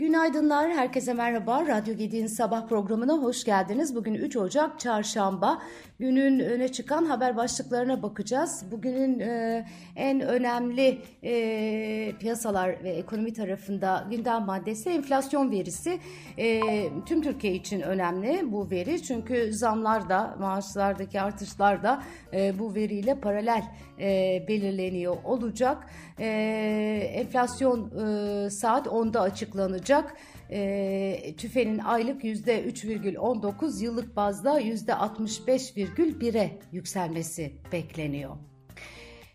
Günaydınlar, herkese merhaba. Radyo Gedi'nin sabah programına hoş geldiniz. Bugün 3 Ocak Çarşamba. Günün öne çıkan haber başlıklarına bakacağız. Bugünün e, en önemli e, piyasalar ve ekonomi tarafında gündem maddesi enflasyon verisi. E, tüm Türkiye için önemli bu veri. Çünkü zamlar da, maaşlardaki artışlar da e, bu veriyle paralel e, belirleniyor olacak. E, enflasyon e, saat 10'da açıklanacak. E, TÜFE'nin aylık %3,19 yıllık bazda %65,1'e yükselmesi bekleniyor.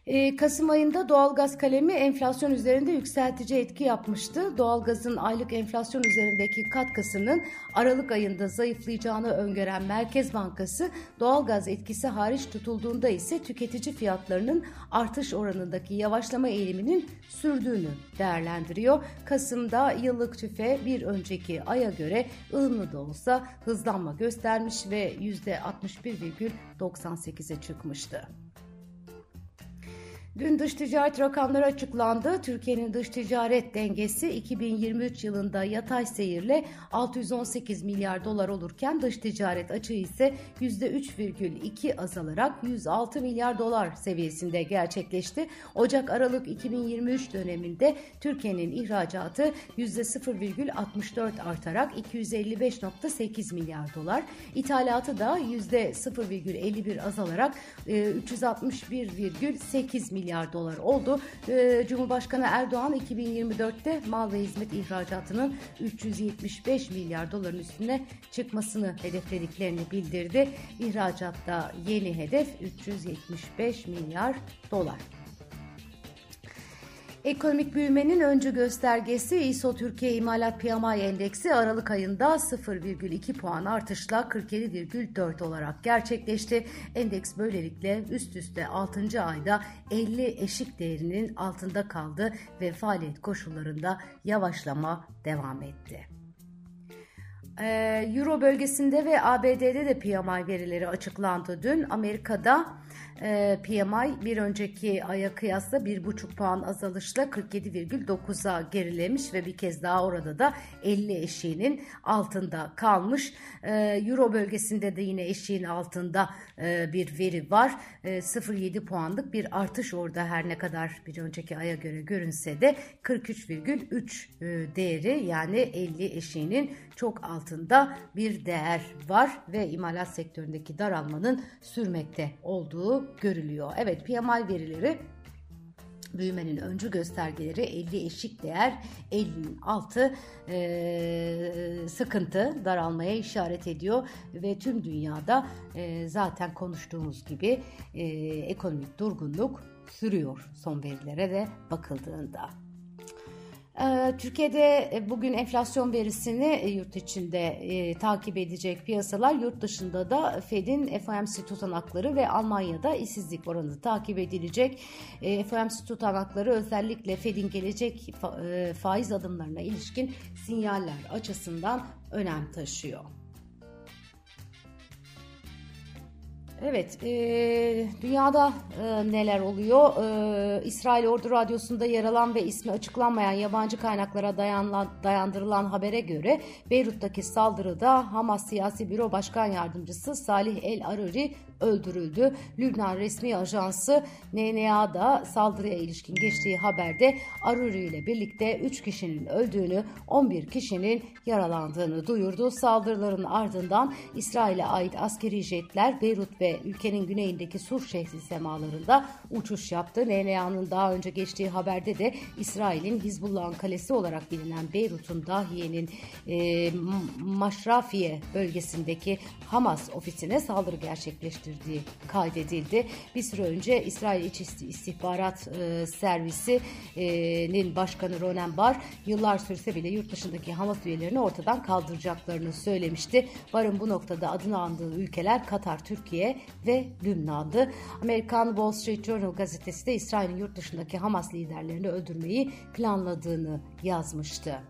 Ee, Kasım ayında doğalgaz kalemi enflasyon üzerinde yükseltici etki yapmıştı. Doğalgazın aylık enflasyon üzerindeki katkısının Aralık ayında zayıflayacağını öngören Merkez Bankası doğalgaz etkisi hariç tutulduğunda ise tüketici fiyatlarının artış oranındaki yavaşlama eğiliminin sürdüğünü değerlendiriyor. Kasım'da yıllık tüfe bir önceki aya göre ılımlı da olsa hızlanma göstermiş ve %61,98'e çıkmıştı. Dün dış ticaret rakamları açıklandı. Türkiye'nin dış ticaret dengesi 2023 yılında yatay seyirle 618 milyar dolar olurken dış ticaret açığı ise %3,2 azalarak 106 milyar dolar seviyesinde gerçekleşti. Ocak-Aralık 2023 döneminde Türkiye'nin ihracatı %0,64 artarak 255,8 milyar dolar, ithalatı da %0,51 azalarak 361,8 milyar milyar dolar oldu. Ee, Cumhurbaşkanı Erdoğan 2024'te mal ve hizmet ihracatının 375 milyar doların üstüne çıkmasını hedeflediklerini bildirdi. İhracatta yeni hedef 375 milyar dolar. Ekonomik büyümenin öncü göstergesi ISO Türkiye İmalat PMI Endeksi Aralık ayında 0,2 puan artışla 47,4 olarak gerçekleşti. Endeks böylelikle üst üste 6. ayda 50 eşik değerinin altında kaldı ve faaliyet koşullarında yavaşlama devam etti. Ee, Euro bölgesinde ve ABD'de de PMI verileri açıklandı dün. Amerika'da e, PMI bir önceki aya kıyasla 1,5 puan azalışla 47,9'a gerilemiş ve bir kez daha orada da 50 eşiğinin altında kalmış. E, Euro bölgesinde de yine eşiğin altında e, bir veri var. 0,7 puanlık bir artış orada her ne kadar bir önceki aya göre görünse de 43,3 değeri yani 50 eşiğinin çok altında bir değer var ve imalat sektöründeki daralmanın sürmekte olduğu görülüyor. Evet PMI verileri büyümenin öncü göstergeleri 50 eşik değer 50'nin altı e, sıkıntı daralmaya işaret ediyor ve tüm dünyada e, zaten konuştuğumuz gibi e, ekonomik durgunluk sürüyor son verilere de bakıldığında. Ee, Türkiye'de e, bugün enflasyon verisini e, yurt içinde e, takip edecek piyasalar, yurt dışında da Fed'in FOMC tutanakları ve Almanya'da işsizlik oranı takip edilecek. FOMC tutanakları özellikle Fed'in gelecek fa, faiz adımlarına ilişkin sinyaller açısından önem taşıyor. Evet, e, dünyada e, neler oluyor? E, İsrail Ordu Radyosu'nda yer alan ve ismi açıklanmayan yabancı kaynaklara dayanla, dayandırılan habere göre Beyrut'taki saldırıda Hamas Siyasi Büro Başkan Yardımcısı Salih El Aruri öldürüldü. Lübnan resmi ajansı NNA'da saldırıya ilişkin geçtiği haberde Aruri ile birlikte 3 kişinin öldüğünü, 11 kişinin yaralandığını duyurdu. Saldırıların ardından İsrail'e ait askeri jetler Beyrut ve ülkenin güneyindeki Sur şehri semalarında uçuş yaptı. NNA'nın daha önce geçtiği haberde de İsrail'in Hizbullah'ın kalesi olarak bilinen Beyrut'un dahiyenin e, Maşrafiye bölgesindeki Hamas ofisine saldırı gerçekleştirdiği kaydedildi. Bir süre önce İsrail İç İstihbarat e, Servisi'nin başkanı Ronen Bar yıllar sürse bile yurt dışındaki Hamas üyelerini ortadan kaldıracaklarını söylemişti. Barın bu noktada adını andığı ülkeler Katar, Türkiye ve Lübnan'dı. Amerikan Wall Street Journal gazetesi de İsrail'in yurt dışındaki Hamas liderlerini öldürmeyi planladığını yazmıştı.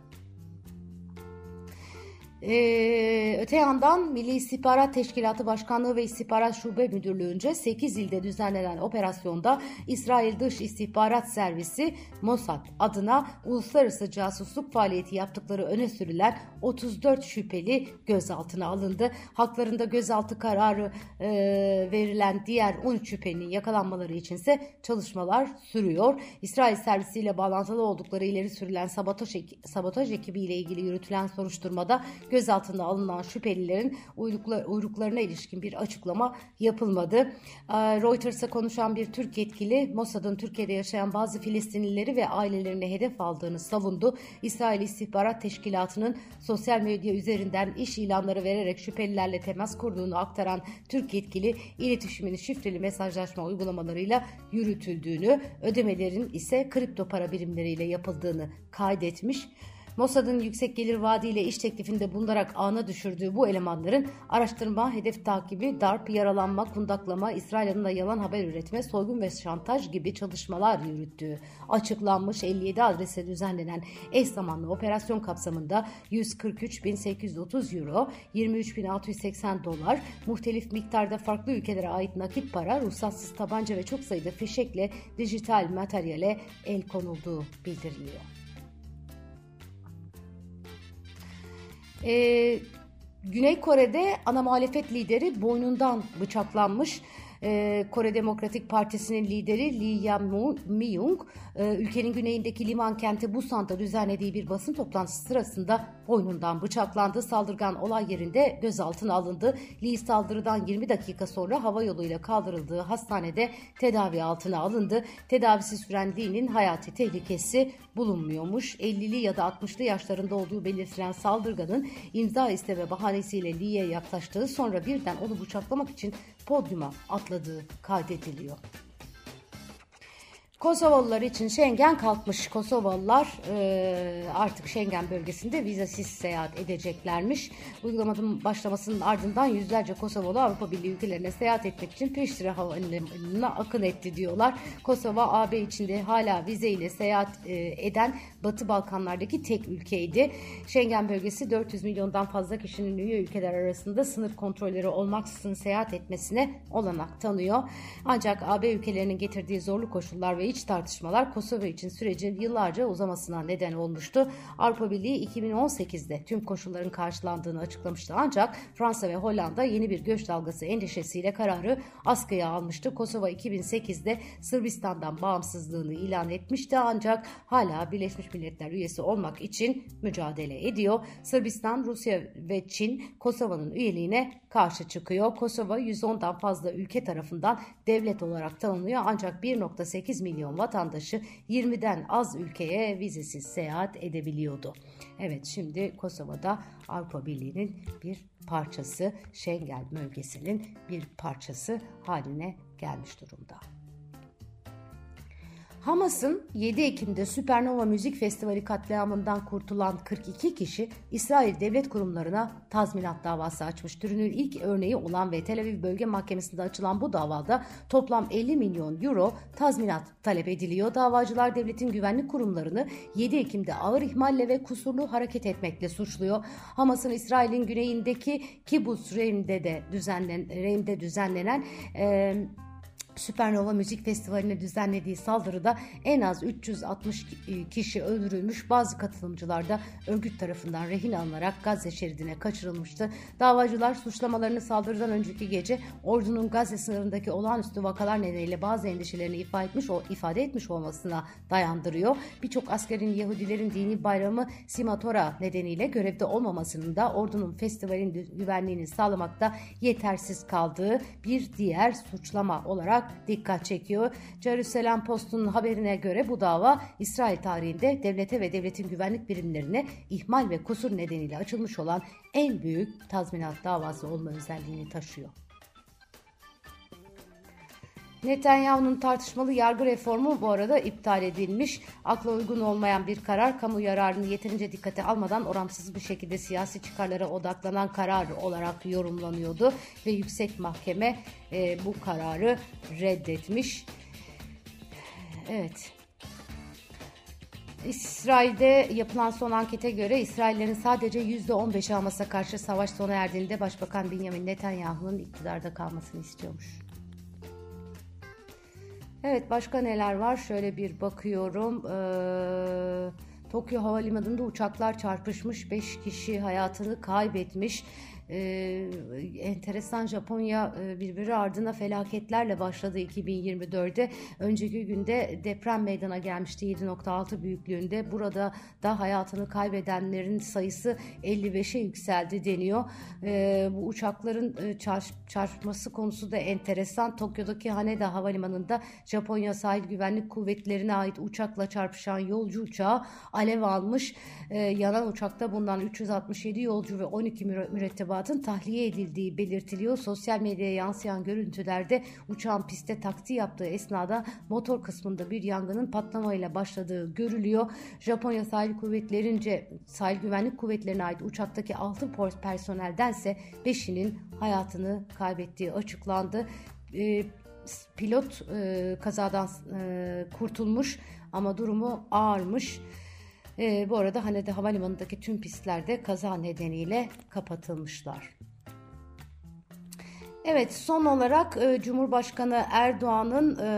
Ee, öte yandan Milli İstihbarat Teşkilatı Başkanlığı ve İstihbarat Şube Müdürlüğü'nce 8 ilde düzenlenen operasyonda İsrail Dış İstihbarat Servisi Mossad adına uluslararası casusluk faaliyeti yaptıkları öne sürülen 34 şüpheli gözaltına alındı. Haklarında gözaltı kararı e, verilen diğer 13 şüphelinin yakalanmaları içinse çalışmalar sürüyor. İsrail servisiyle bağlantılı oldukları ileri sürülen sabotaj, sabotaj ekibiyle ilgili yürütülen soruşturmada gözaltına alınan şüphelilerin uyruklarına ilişkin bir açıklama yapılmadı. Ee, Reuters'a konuşan bir Türk yetkili Mossad'ın Türkiye'de yaşayan bazı Filistinlileri ve ailelerini hedef aldığını savundu. İsrail İstihbarat Teşkilatı'nın sosyal medya üzerinden iş ilanları vererek şüphelilerle temas kurduğunu aktaran Türk yetkili iletişimin şifreli mesajlaşma uygulamalarıyla yürütüldüğünü, ödemelerin ise kripto para birimleriyle yapıldığını kaydetmiş. Mossad'ın yüksek gelir vaadiyle iş teklifinde bulunarak ağına düşürdüğü bu elemanların araştırma, hedef takibi, darp, yaralanma, kundaklama, İsrail adına yalan haber üretme, soygun ve şantaj gibi çalışmalar yürüttüğü açıklanmış 57 adrese düzenlenen eş zamanlı operasyon kapsamında 143.830 euro, 23.680 dolar, muhtelif miktarda farklı ülkelere ait nakit para, ruhsatsız tabanca ve çok sayıda fişekle dijital materyale el konulduğu bildiriliyor. Ee, Güney Kore'de ana muhalefet lideri boynundan bıçaklanmış. Ee, Kore Demokratik Partisi'nin lideri Lee Jae-myung e, ülkenin güneyindeki liman kenti Busan'da düzenlediği bir basın toplantısı sırasında boynundan bıçaklandı. Saldırgan olay yerinde gözaltına alındı. Lee saldırıdan 20 dakika sonra hava yoluyla kaldırıldığı hastanede tedavi altına alındı. Tedavisi süren Lee'nin hayati tehlikesi bulunmuyormuş. 50'li ya da 60'lı yaşlarında olduğu belirtilen saldırganın imza isteme bahanesiyle Lee'ye yaklaştığı sonra birden onu bıçaklamak için podyuma atladığı kaydediliyor. Kosovalılar için Schengen kalkmış. Kosovalılar e, artık Schengen bölgesinde vizesiz seyahat edeceklermiş. Uygulamanın başlamasının ardından yüzlerce Kosovalı Avrupa Birliği ülkelerine seyahat etmek için Priştine Havalimanı'na akın etti diyorlar. Kosova AB içinde hala vize ile seyahat e, eden Batı Balkanlardaki tek ülkeydi. Schengen bölgesi 400 milyondan fazla kişinin üye ülkeler arasında sınır kontrolleri olmaksızın seyahat etmesine olanak tanıyor. Ancak AB ülkelerinin getirdiği zorlu koşullar ve iç tartışmalar Kosova için sürecin yıllarca uzamasına neden olmuştu. Avrupa Birliği 2018'de tüm koşulların karşılandığını açıklamıştı ancak Fransa ve Hollanda yeni bir göç dalgası endişesiyle kararı askıya almıştı. Kosova 2008'de Sırbistan'dan bağımsızlığını ilan etmişti ancak hala Birleşmiş Milletler üyesi olmak için mücadele ediyor. Sırbistan, Rusya ve Çin Kosova'nın üyeliğine karşı çıkıyor. Kosova 110'dan fazla ülke tarafından devlet olarak tanınıyor ancak 1.8 milyon vatandaşı 20'den az ülkeye vizesiz seyahat edebiliyordu. Evet şimdi Kosova'da Avrupa Birliği'nin bir parçası, Schengen bölgesinin bir parçası haline gelmiş durumda. Hamas'ın 7 Ekim'de Süpernova Müzik Festivali katliamından kurtulan 42 kişi İsrail devlet kurumlarına tazminat davası açmış. Türünün ilk örneği olan ve Tel Aviv Bölge Mahkemesi'nde açılan bu davada toplam 50 milyon euro tazminat talep ediliyor. Davacılar devletin güvenlik kurumlarını 7 Ekim'de ağır ihmalle ve kusurlu hareket etmekle suçluyor. Hamas'ın İsrail'in güneyindeki Kibbutz Reim'de de düzenlen, Reim'de düzenlenen e, Süpernova Müzik Festivali'ne düzenlediği saldırıda en az 360 kişi öldürülmüş, bazı katılımcılar da örgüt tarafından rehin alınarak Gazze şeridine kaçırılmıştı. Davacılar suçlamalarını saldırıdan önceki gece ordunun Gazze sınırındaki olağanüstü vakalar nedeniyle bazı endişelerini ifade etmiş, ifade etmiş olmasına dayandırıyor. Birçok askerin Yahudilerin dini bayramı Simatora nedeniyle görevde olmamasının da ordunun festivalin güvenliğini sağlamakta yetersiz kaldığı bir diğer suçlama olarak dikkat çekiyor. Jerusalem Post'un haberine göre bu dava İsrail tarihinde devlete ve devletin güvenlik birimlerine ihmal ve kusur nedeniyle açılmış olan en büyük tazminat davası olma özelliğini taşıyor. Netanyahu'nun tartışmalı yargı reformu bu arada iptal edilmiş. Akla uygun olmayan bir karar, kamu yararını yeterince dikkate almadan orantısız bir şekilde siyasi çıkarlara odaklanan karar olarak yorumlanıyordu ve yüksek mahkeme e, bu kararı reddetmiş. Evet. İsrail'de yapılan son ankete göre İsraillerin sadece %15 Hamas'a karşı savaş sona erdiğinde Başbakan Benjamin Netanyahu'nun iktidarda kalmasını istiyormuş. Evet başka neler var? Şöyle bir bakıyorum. Ee, Tokyo Havalimanı'nda uçaklar çarpışmış. 5 kişi hayatını kaybetmiş e, enteresan Japonya e, birbiri ardına felaketlerle başladı 2024'de. Önceki günde deprem meydana gelmişti 7.6 büyüklüğünde. Burada da hayatını kaybedenlerin sayısı 55'e yükseldi deniyor. E, bu uçakların e, çarp, çarpması konusu da enteresan. Tokyo'daki Haneda Havalimanı'nda Japonya Sahil Güvenlik Kuvvetlerine ait uçakla çarpışan yolcu uçağı alev almış. E, yanan uçakta bundan 367 yolcu ve 12 mürettebat mürettebatın tahliye edildiği belirtiliyor. Sosyal medyaya yansıyan görüntülerde uçağın piste takti yaptığı esnada motor kısmında bir yangının patlamayla başladığı görülüyor. Japonya sahil kuvvetlerince sahil güvenlik kuvvetlerine ait uçaktaki 6 personeldense 5'inin hayatını kaybettiği açıklandı. E, pilot e, kazadan e, kurtulmuş ama durumu ağırmış. E, bu arada Hanede Havalimanı'ndaki tüm pistlerde kaza nedeniyle kapatılmışlar. Evet son olarak e, Cumhurbaşkanı Erdoğan'ın e,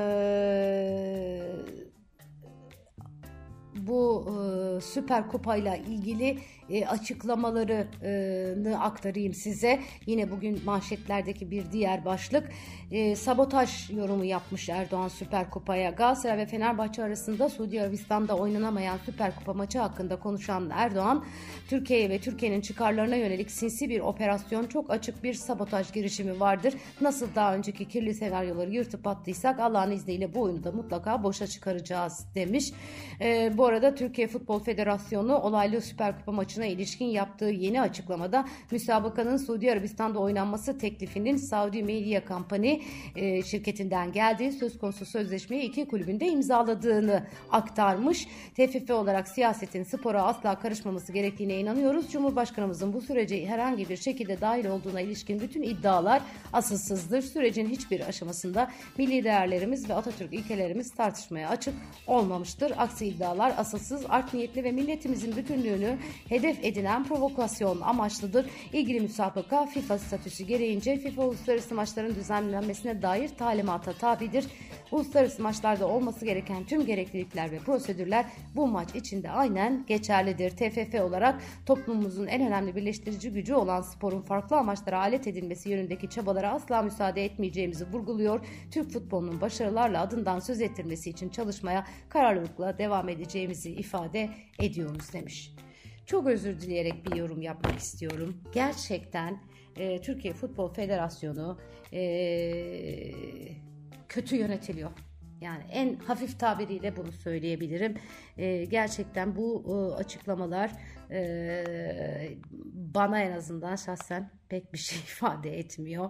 bu e, Süper Kupa ile ilgili e, açıklamalarını aktarayım size. Yine bugün manşetlerdeki bir diğer başlık e, sabotaj yorumu yapmış Erdoğan Süper Kupa'ya. Galatasaray ve Fenerbahçe arasında Suudi Arabistan'da oynanamayan Süper Kupa maçı hakkında konuşan Erdoğan, Türkiye'ye ve Türkiye'nin çıkarlarına yönelik sinsi bir operasyon, çok açık bir sabotaj girişimi vardır. Nasıl daha önceki kirli senaryoları yırtıp attıysak Allah'ın izniyle bu oyunu da mutlaka boşa çıkaracağız demiş. E, bu arada Türkiye Futbol Federasyonu olaylı Süper Kupa maçına ilişkin yaptığı yeni açıklamada müsabakanın Suudi Arabistan'da oynanması teklifinin Saudi Media Company e, şirketinden geldiği söz konusu sözleşmeyi iki kulübünde imzaladığını aktarmış. TFF olarak siyasetin spora asla karışmaması gerektiğine inanıyoruz. Cumhurbaşkanımızın bu sürece herhangi bir şekilde dahil olduğuna ilişkin bütün iddialar asılsızdır. Sürecin hiçbir aşamasında milli değerlerimiz ve Atatürk ilkelerimiz tartışmaya açık olmamıştır. Aksi iddialar asılsız, art niyetli ve milletimizin bütünlüğünü hedef edinen provokasyon amaçlıdır. İlgili müsabaka FIFA statüsü gereğince FIFA uluslararası maçların düzenlenmesine dair talimata tabidir. Uluslararası maçlarda olması gereken tüm gereklilikler ve prosedürler bu maç içinde aynen geçerlidir. TFF olarak toplumumuzun en önemli birleştirici gücü olan sporun farklı amaçlara alet edilmesi yönündeki çabalara asla müsaade etmeyeceğimizi vurguluyor. Türk futbolunun başarılarla adından söz ettirmesi için çalışmaya kararlılıkla devam edeceğimizi ifade ediyoruz demiş. Çok özür dileyerek bir yorum yapmak istiyorum. Gerçekten e, Türkiye Futbol Federasyonu e, kötü yönetiliyor. Yani en hafif tabiriyle bunu söyleyebilirim. E, gerçekten bu e, açıklamalar e, bana en azından şahsen pek bir şey ifade etmiyor.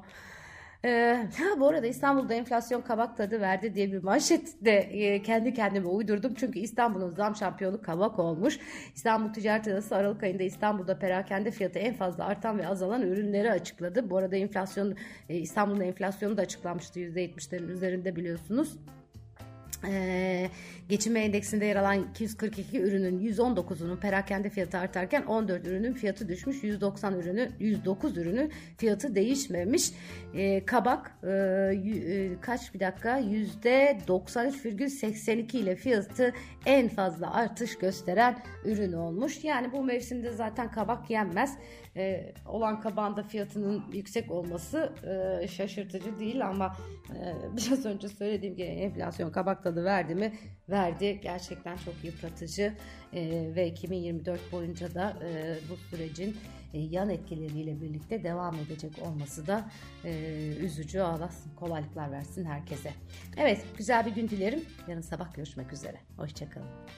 Ee, bu arada İstanbul'da enflasyon kabak tadı verdi diye bir manşet de e, kendi kendime uydurdum. Çünkü İstanbul'un zam şampiyonu kabak olmuş. İstanbul Ticaret Odası Aralık ayında İstanbul'da perakende fiyatı en fazla artan ve azalan ürünleri açıkladı. Bu arada enflasyon e, İstanbul'un enflasyonu da açıklanmıştı %70'lerin üzerinde biliyorsunuz. Ee, geçinme endeksinde yer alan 242 ürünün 119'unun perakende fiyatı artarken 14 ürünün fiyatı düşmüş. 190 ürünü 109 ürünün fiyatı değişmemiş. Ee, kabak e, e, kaç bir dakika %93,82 ile fiyatı en fazla artış gösteren ürün olmuş. Yani bu mevsimde zaten kabak yenmez. Ee, olan kabağın da fiyatının yüksek olması e, şaşırtıcı değil ama e, biraz önce söylediğim gibi enflasyon kabak tadı verdi mi? Verdi. Gerçekten çok yıpratıcı e, ve 2024 boyunca da e, bu sürecin e, yan etkileriyle birlikte devam edecek olması da e, üzücü. Allah kolaylıklar versin herkese. Evet güzel bir gün dilerim. Yarın sabah görüşmek üzere. Hoşçakalın.